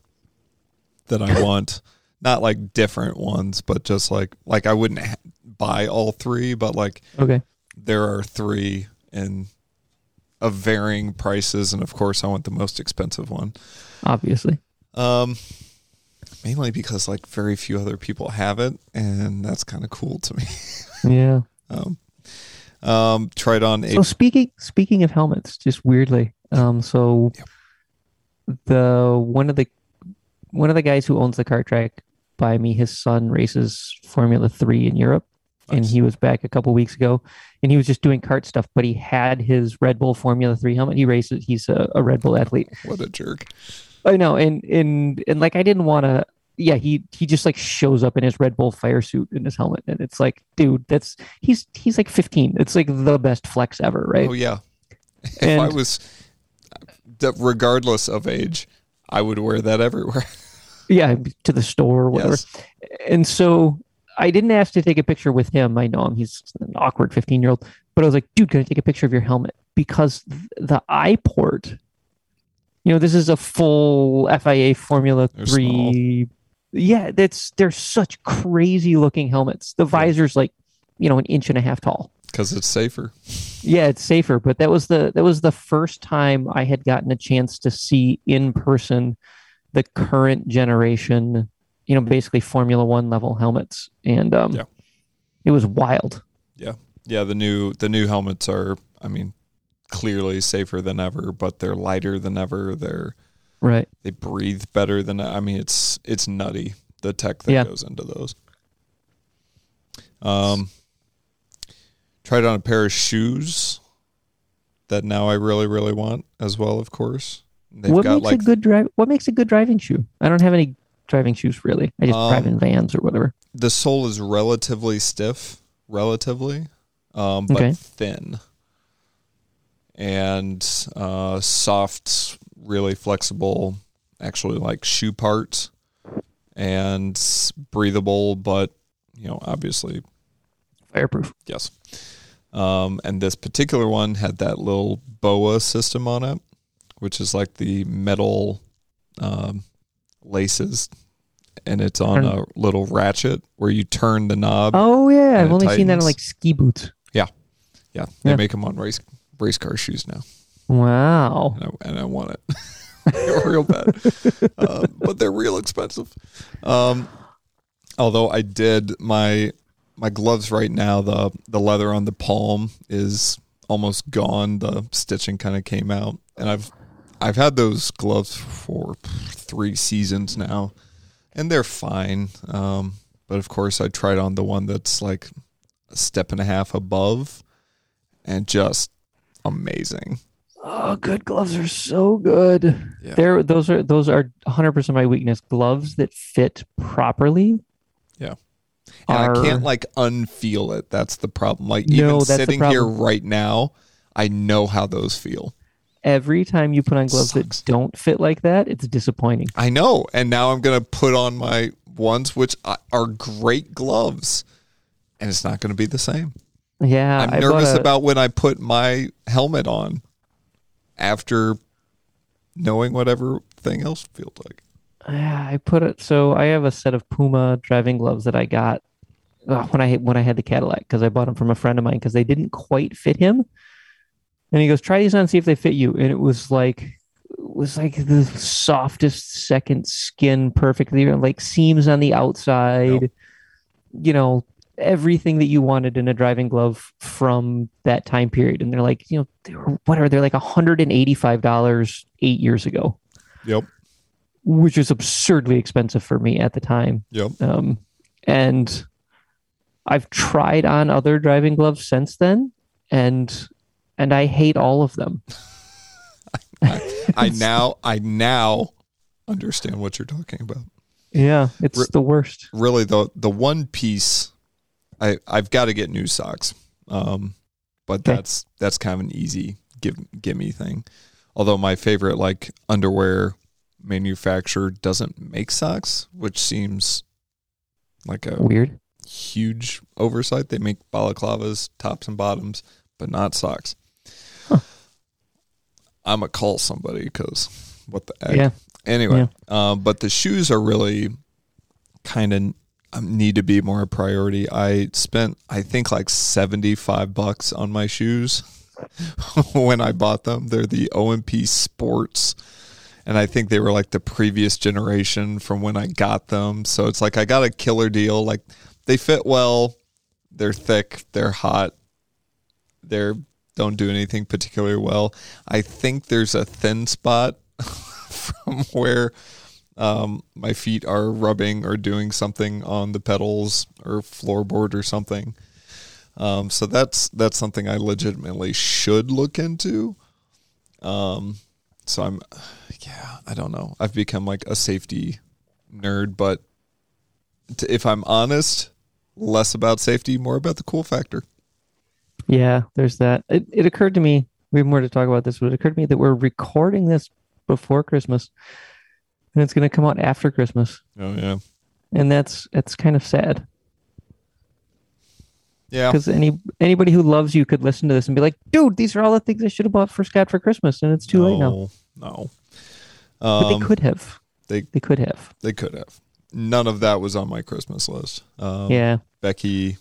Speaker 1: that I want. Not like different ones, but just like like I wouldn't ha- buy all three, but like
Speaker 2: okay.
Speaker 1: there are three and of varying prices, and of course I want the most expensive one.
Speaker 2: Obviously.
Speaker 1: Um, mainly because like very few other people have it, and that's kind of cool to me.
Speaker 2: Yeah.
Speaker 1: Um, um, tried on a
Speaker 2: So speaking speaking of helmets, just weirdly, um, so the one of the one of the guys who owns the kart track by me, his son races Formula Three in Europe, and he was back a couple weeks ago, and he was just doing kart stuff, but he had his Red Bull Formula Three helmet. He races; he's a, a Red Bull athlete.
Speaker 1: what a jerk.
Speaker 2: I know, and and and like I didn't want to. Yeah, he he just like shows up in his Red Bull fire suit in his helmet, and it's like, dude, that's he's he's like 15. It's like the best flex ever, right?
Speaker 1: Oh yeah. If I was, regardless of age, I would wear that everywhere.
Speaker 2: yeah to the store or whatever.
Speaker 1: Yes.
Speaker 2: and so i didn't ask to take a picture with him. I know him. He's an awkward 15 year old but i was like dude can i take a picture of your helmet? Because the eye port you know this is a full fia formula
Speaker 1: They're
Speaker 2: 3 yeah that's they're such crazy looking helmets. The visor's like you know an inch and a half tall
Speaker 1: because it's safer.
Speaker 2: yeah it's safer but that was the that was the first time i had gotten a chance to see in person the current generation you know basically formula one level helmets and um
Speaker 1: Yeah.
Speaker 2: it was wild
Speaker 1: Yeah, Yeah, the new the new helmets are, I mean, clearly safer than ever, but they're lighter than ever. They're
Speaker 2: right
Speaker 1: they breathe better than I mean, it's it's nutty the tech that
Speaker 2: Yeah.
Speaker 1: goes into those. Um, tried on a pair of shoes that now I really really want as well. Of course, they've
Speaker 2: what
Speaker 1: got
Speaker 2: makes
Speaker 1: like
Speaker 2: a good drive what makes a good driving shoe i don't have any driving shoes really i just drive
Speaker 1: Um,
Speaker 2: in vans or whatever
Speaker 1: the sole is relatively stiff, relatively, um, but
Speaker 2: Okay.
Speaker 1: thin and uh, soft, really flexible. Actually, like shoe parts and breathable, but you know, obviously,
Speaker 2: fireproof
Speaker 1: yes. Um, and this particular one had that little boa system on it, which is like the metal um, laces, and it's on a little ratchet where you turn the knob.
Speaker 2: oh yeah i've only seen that in like ski boots
Speaker 1: Yeah, Yeah. they
Speaker 2: Yeah.
Speaker 1: make them on race race car shoes now,
Speaker 2: wow
Speaker 1: and I, and I want it real bad. um, but they're real expensive. Um, although I did my my gloves right now, the the leather on the palm is almost gone. The stitching kind of came out, and I've I've had those gloves for three seasons now, and they're fine. Um, but of course, I tried on the one that's like a step and a half above, and just amazing.
Speaker 2: Oh, good gloves are so good.
Speaker 1: Yeah.
Speaker 2: They're those are those are 100% my weakness. Gloves that fit properly.
Speaker 1: And
Speaker 2: are,
Speaker 1: I can't like unfeel it. That's the problem. Like
Speaker 2: No,
Speaker 1: even sitting here right now, I know how those feel.
Speaker 2: every time you put on gloves
Speaker 1: Sucks.
Speaker 2: that don't fit like that, it's disappointing.
Speaker 1: I know. And now I'm gonna put on my ones which are- great gloves, and it's not gonna be the same.
Speaker 2: Yeah,
Speaker 1: I'm
Speaker 2: I
Speaker 1: nervous
Speaker 2: a-
Speaker 1: about when I put my helmet on after knowing what everything else feels like.
Speaker 2: Yeah, I put it. So I have a set of Puma driving gloves that I got uh, when I when I had the Cadillac because I bought them from a friend of mine because they didn't quite fit him. And he goes, "Try these on, see if they fit you." And it was like it was like the softest second skin, perfectly like seams on the outside. You know everything that you wanted in a driving glove from that time period. And they're like, you know, they were whatever. They're like hundred and eighty five dollars eight years ago
Speaker 1: Yep.
Speaker 2: Which was absurdly expensive for me at the time.
Speaker 1: Yep.
Speaker 2: Um, and I've tried on other driving gloves since then, and and I hate all of them.
Speaker 1: I, I now I now understand what you're talking about.
Speaker 2: Yeah, it's
Speaker 1: Re-
Speaker 2: the worst.
Speaker 1: Really, the the one piece I I've got to get new socks. Um, but
Speaker 2: Okay.
Speaker 1: that's that's kind of an easy give gimme thing. Although my favorite like underwear manufacturer doesn't make socks, which seems like a
Speaker 2: Weird.
Speaker 1: huge oversight. They make balaclavas, tops and bottoms, but not socks.
Speaker 2: Huh.
Speaker 1: I'm gonna call somebody because what the heck.
Speaker 2: Yeah.
Speaker 1: Anyway, um, but the shoes are really kind of um, need to be more a priority. I spent I think like seventy five bucks on my shoes when I bought them. They're the OMP Sports. And I think they were like the previous generation from when I got them. So it's like I got a killer deal. Like they fit well, they're thick, they're hot, they're don't do anything particularly well. I think there's a thin spot from where um, my feet are rubbing or doing something on the pedals or floorboard or something. Um, so that's that's something I legitimately should look into. Um, so I'm, yeah, I don't know. I've become like a safety nerd, but t- if I'm honest, less about safety, more about the cool factor.
Speaker 2: Yeah, there's that. It, it occurred to me, we have more to talk about this, but it occurred to me that we're recording this before Christmas and it's going to come out after Christmas.
Speaker 1: Oh yeah,
Speaker 2: And that's, that's kind of sad
Speaker 1: yeah.
Speaker 2: because any, anybody who loves you could listen to this and be like, dude, these are all the things I should have bought for Scott for Christmas. And it's too late now.
Speaker 1: No, no.
Speaker 2: But
Speaker 1: Um,
Speaker 2: they could have.
Speaker 1: they-
Speaker 2: they could have.
Speaker 1: They could have. None of that was on my Christmas list. Um,
Speaker 2: yeah.
Speaker 1: Becky,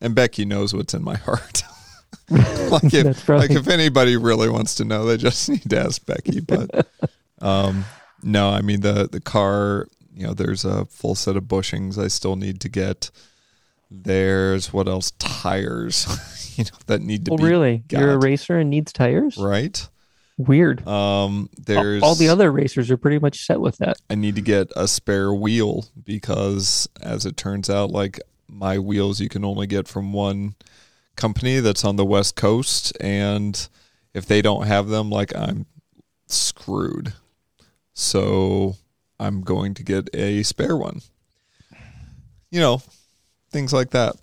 Speaker 1: and Becky knows what's in my heart. like if,
Speaker 2: probably-
Speaker 1: like if anybody really wants to know, they just need to ask Becky. But um, no, I mean the the car. You know, there's a full set of bushings I still need to get. There's what else? Tires, you know, that need to
Speaker 2: Oh,
Speaker 1: be
Speaker 2: really? You're a racer and needs tires?
Speaker 1: right.
Speaker 2: Weird.
Speaker 1: Um,
Speaker 2: All-
Speaker 1: there's
Speaker 2: all the other racers are pretty much set with that.
Speaker 1: I need to get a spare wheel because, as it turns out, like my wheels you can only get from one company that's on the West Coast. And if they don't have them, like I'm screwed. So I'm going to get a spare one. You know, things like that.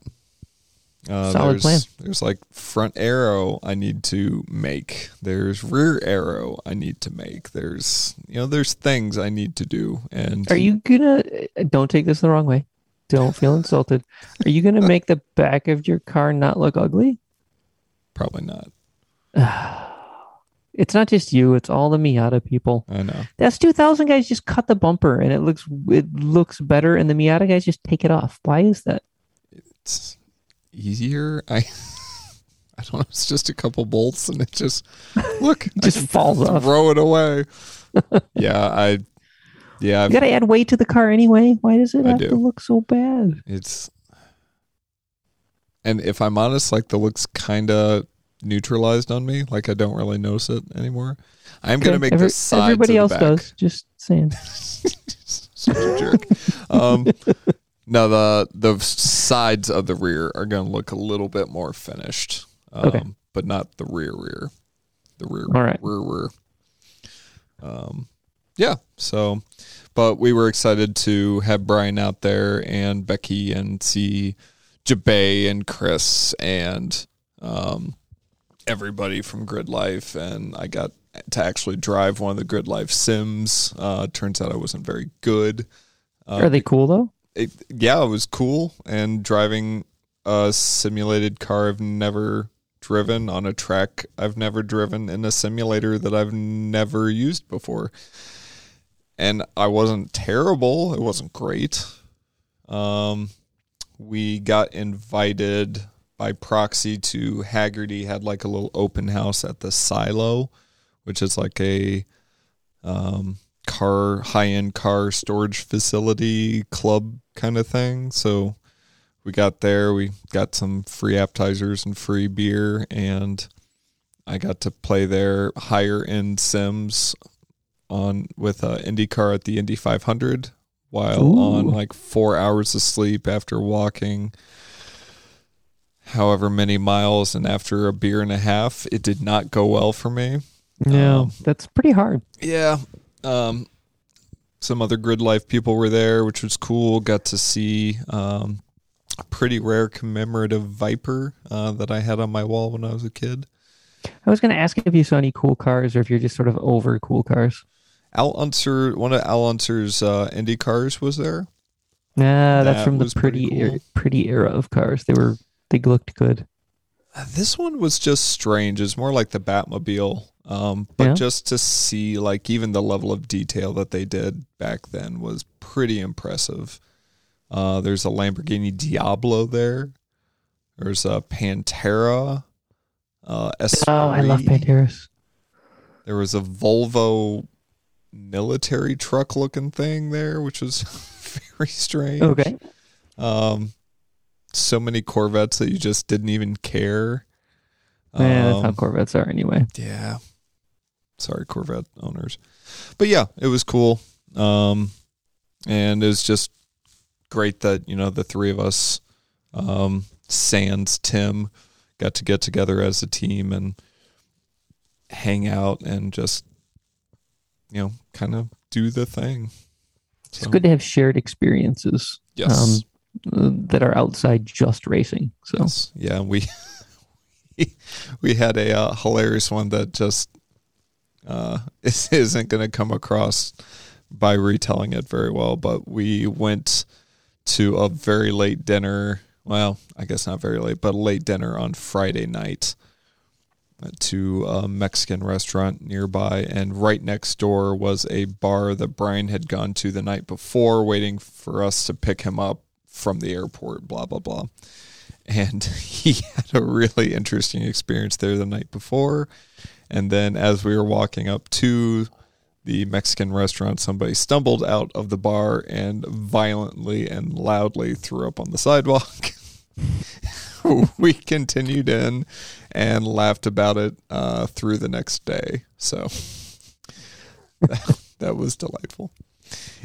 Speaker 1: Uh,
Speaker 2: Solid
Speaker 1: there's,
Speaker 2: plan.
Speaker 1: There's like front aero I need to make. There's rear aero I need to make. There's you know there's things I need to do. And
Speaker 2: Are you gonna? uh, Don't take this the wrong way. Don't feel insulted. Are you gonna make the back of your car not look ugly?
Speaker 1: probably not.
Speaker 2: It's not just you. It's all the Miata people.
Speaker 1: I know.
Speaker 2: That's 2000 guys just cut the bumper and it looks it looks better, and the Miata guys just take it off. Why is that?
Speaker 1: It's easier. I I don't know. It's just a couple bolts and it just look
Speaker 2: Just falls off.
Speaker 1: Throw it away. yeah, I yeah,
Speaker 2: You
Speaker 1: I've,
Speaker 2: got to add weight to the car anyway. Why does it
Speaker 1: I
Speaker 2: have
Speaker 1: do.
Speaker 2: to look so bad?
Speaker 1: it's and if I'm honest, like the looks kind of neutralized on me. Like I don't really notice it anymore. I'm gonna make
Speaker 2: every-
Speaker 1: the sides
Speaker 2: Everybody else does. Just saying.
Speaker 1: Such a jerk. Um, no, the the sides of the rear are going to look a little bit more finished, um,
Speaker 2: Okay.
Speaker 1: but not the rear rear, the rear
Speaker 2: All right.
Speaker 1: rear rear. Um, yeah. So, but we were excited to have Brian out there and Becky and see Jabay and Chris and um, everybody from Grid Life, and I got to actually drive one of the Grid Life sims. Uh, turns out I wasn't very good. Uh,
Speaker 2: Are they cool though?
Speaker 1: It, yeah, it was cool. And driving a simulated car I've never driven on a track I've never driven in a simulator that I've never used before. And I wasn't terrible. It wasn't great. Um, we got invited by proxy to Hagerty had like a little open house at the Silo, which is like a um, car high end car storage facility club kind of thing. So we got there, we got some free appetizers and free beer, and I got to play their higher end sims on with uh, IndyCar at the Indy 500 while
Speaker 2: Ooh.
Speaker 1: on like four hours of sleep after walking however many miles and after a beer and a half it did not go well for me
Speaker 2: yeah
Speaker 1: Um,
Speaker 2: that's pretty hard.
Speaker 1: Yeah. Um, some other grid life people were there, which was cool. Got to see um, a pretty rare commemorative Viper uh, that I had on my wall when I was a kid.
Speaker 2: I was going to ask if you saw any cool cars or if you're just sort of over cool cars.
Speaker 1: Al Unser, one of Al Unser's uh, Indy cars was there.
Speaker 2: Nah, that's
Speaker 1: That
Speaker 2: from the
Speaker 1: pretty
Speaker 2: pretty er- pretty era of cars. They were they looked good.
Speaker 1: Uh, This one was just strange. It's more like the Batmobile. Um, but
Speaker 2: Yeah.
Speaker 1: just to see, like, even the level of detail that they did back then was pretty impressive. Uh, there's a Lamborghini Diablo there. There's a Pantera. Uh,
Speaker 2: Oh, I love Panteras.
Speaker 1: There was a Volvo military truck looking thing there, which was very strange.
Speaker 2: Okay.
Speaker 1: Um, so many Corvettes that you just didn't even care.
Speaker 2: yeah, that's how
Speaker 1: Um,
Speaker 2: Corvettes are anyway.
Speaker 1: yeah. Sorry, Corvette owners. But yeah, it was cool. Um, and it was just great that, you know, the three of us, um, Sans, Tim, got to get together as a team and hang out and just, you know, kind of do the thing.
Speaker 2: It's good to have shared experiences
Speaker 1: Yes.
Speaker 2: uh, that are outside just racing. So
Speaker 1: Yes. Yeah, we we had a uh, hilarious one that just uh, is- isn't going to come across by retelling it very well. But we went to a very late dinner. Well, I guess not very late, but a late dinner on Friday night to a Mexican restaurant nearby, and right next door was a bar that Brian had gone to the night before, waiting for us to pick him up from the airport. Blah blah blah and he had a really interesting experience there the night before. And then as we were walking up to the Mexican restaurant, somebody stumbled out of the bar and violently and loudly threw up on the sidewalk. we continued in and laughed about it uh, through the next day. So that, that was delightful.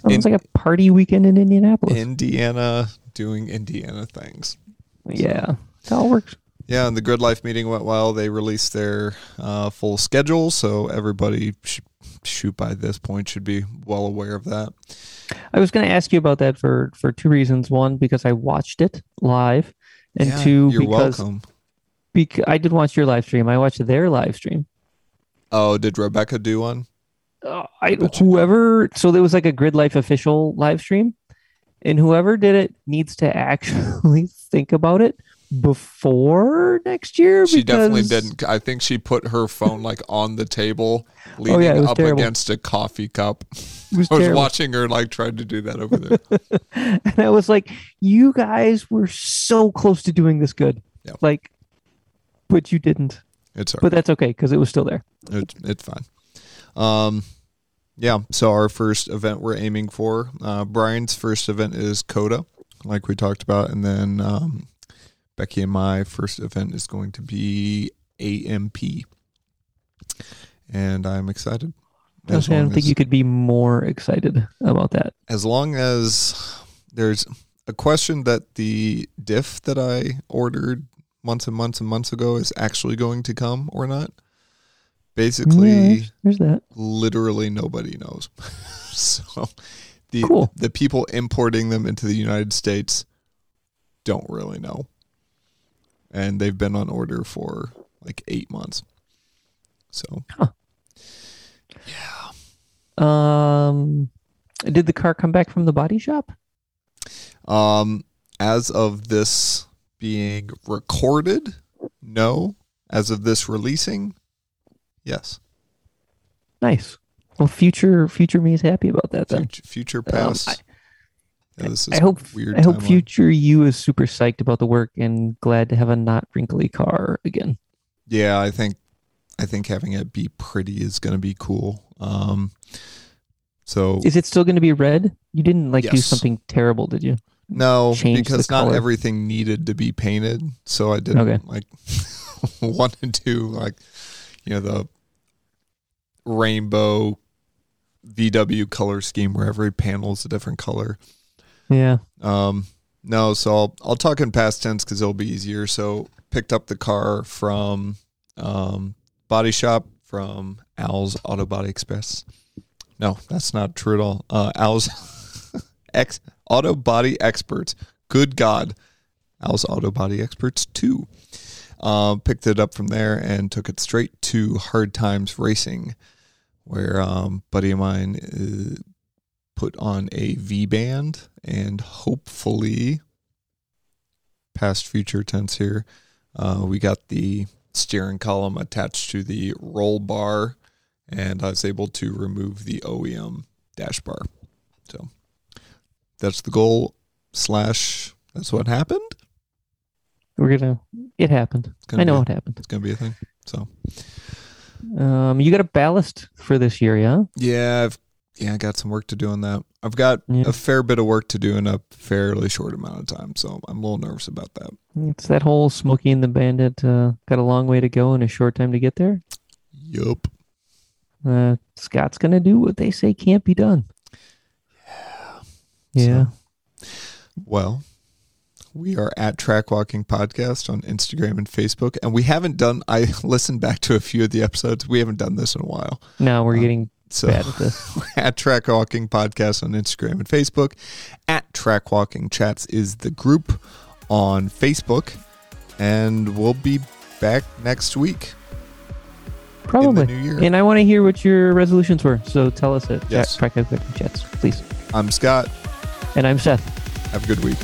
Speaker 2: sounds like a party weekend in Indianapolis.
Speaker 1: Indiana doing Indiana things.
Speaker 2: yeah, it all works.
Speaker 1: Yeah, and the Grid Life meeting went well. They released their uh, full schedule, so everybody sh- shoot by this point should be well aware of that.
Speaker 2: I was going to ask you about that for for two reasons. One, because I watched it live, and
Speaker 1: Yeah,
Speaker 2: two,
Speaker 1: you're
Speaker 2: because
Speaker 1: welcome.
Speaker 2: bec- I did watch your live stream. I watched their live stream.
Speaker 1: Oh, did Rebecca do one?
Speaker 2: Uh, I whoever so there was like a Grid Life official live stream, and whoever did it needs to actually think about it before next year.
Speaker 1: She definitely didn't. I think she put her phone like on the table,
Speaker 2: Oh,
Speaker 1: leaning
Speaker 2: yeah,
Speaker 1: up
Speaker 2: terrible.
Speaker 1: against a coffee cup.
Speaker 2: Was
Speaker 1: I was
Speaker 2: terrible.
Speaker 1: watching her like trying to do that over there.
Speaker 2: and I was like, "You guys were so close to doing this good,
Speaker 1: Yeah.
Speaker 2: like, but you didn't.
Speaker 1: It's all
Speaker 2: But that's okay because it was still there."
Speaker 1: It's it's fine. Um, yeah. So our first event we're aiming for, uh, Brian's first event is COTA, like we talked about, and then um, Becky and my first event is going to be AMP, and I'm excited. As
Speaker 2: I don't
Speaker 1: long
Speaker 2: think you could be more excited about that.
Speaker 1: as long as there's a question that the diff that I ordered months and months and months ago is actually going to come or not. Basically,
Speaker 2: Yeah, there's, there's that.
Speaker 1: literally nobody knows. so the
Speaker 2: Cool.
Speaker 1: the people importing them into the United States don't really know. And they've been on order for like 8 months. So, Yeah.
Speaker 2: Um, did the car come back from the body shop?
Speaker 1: um as of this being recorded, no. As of this releasing, yes.
Speaker 2: Nice. Well, future future me is happy about that then.
Speaker 1: Future, future past.
Speaker 2: I-
Speaker 1: Yeah, this is
Speaker 2: I hope
Speaker 1: weird.
Speaker 2: I hope
Speaker 1: timeline.
Speaker 2: future you is super psyched about the work and glad to have a not wrinkly car again.
Speaker 1: Yeah, I think I think having it be pretty is going to be cool. Um, so
Speaker 2: Is it still going to be red? You didn't like do something terrible, did you?
Speaker 1: no,
Speaker 2: change
Speaker 1: because not
Speaker 2: color?
Speaker 1: everything needed to be painted. So I didn't
Speaker 2: Okay.
Speaker 1: like want to do like you know the rainbow VW color scheme where every panel is a different color.
Speaker 2: Yeah.
Speaker 1: Um, no, so I'll I'll talk in past tense because it'll be easier. So picked up the car from um, body shop from Al's Auto Body Express. No, that's not true at all. Uh, Al's ex Auto Body Experts. Good God, Al's Auto Body Experts two. Uh, picked it up from there and took it straight to Hard Times Racing, where um, buddy of mine uh, put on a V band and hopefully, past future tense here, uh, we got the steering column attached to the roll bar, and I was able to remove the OEM dash bar. So that's the goal. Slash, that's what happened.
Speaker 2: We're gonna. It happened.
Speaker 1: Gonna
Speaker 2: I know
Speaker 1: be,
Speaker 2: it happened.
Speaker 1: It's gonna be a thing. So
Speaker 2: Um, you got a ballast for this year, yeah?
Speaker 1: yeah, I've yeah, I got some work to do on that. I've got
Speaker 2: Yeah.
Speaker 1: a fair bit of work to do in a fairly short amount of time, so I'm a little nervous about that.
Speaker 2: It's that whole Smokey and the Bandit. Uh, got a long way to go and a short time to get there.
Speaker 1: Yup.
Speaker 2: Uh, Scott's gonna do what they say can't be done. Yeah. Yeah.
Speaker 1: Well, we are at Track Walking Podcast on Instagram and Facebook, and we haven't done. I listened back to a few of the episodes. We haven't done this in a while.
Speaker 2: Now we're
Speaker 1: Um,
Speaker 2: getting
Speaker 1: So
Speaker 2: at
Speaker 1: at Track Walking Podcast on Instagram and Facebook. At Track Walking Chats is the group on Facebook, and we'll be back next week in
Speaker 2: Probably.
Speaker 1: the new year.
Speaker 2: And I want to hear what your resolutions were. So tell us at
Speaker 1: Yes.
Speaker 2: Track Walking Chats, please.
Speaker 1: I'm Scott.
Speaker 2: And I'm Seth.
Speaker 1: Have a good week.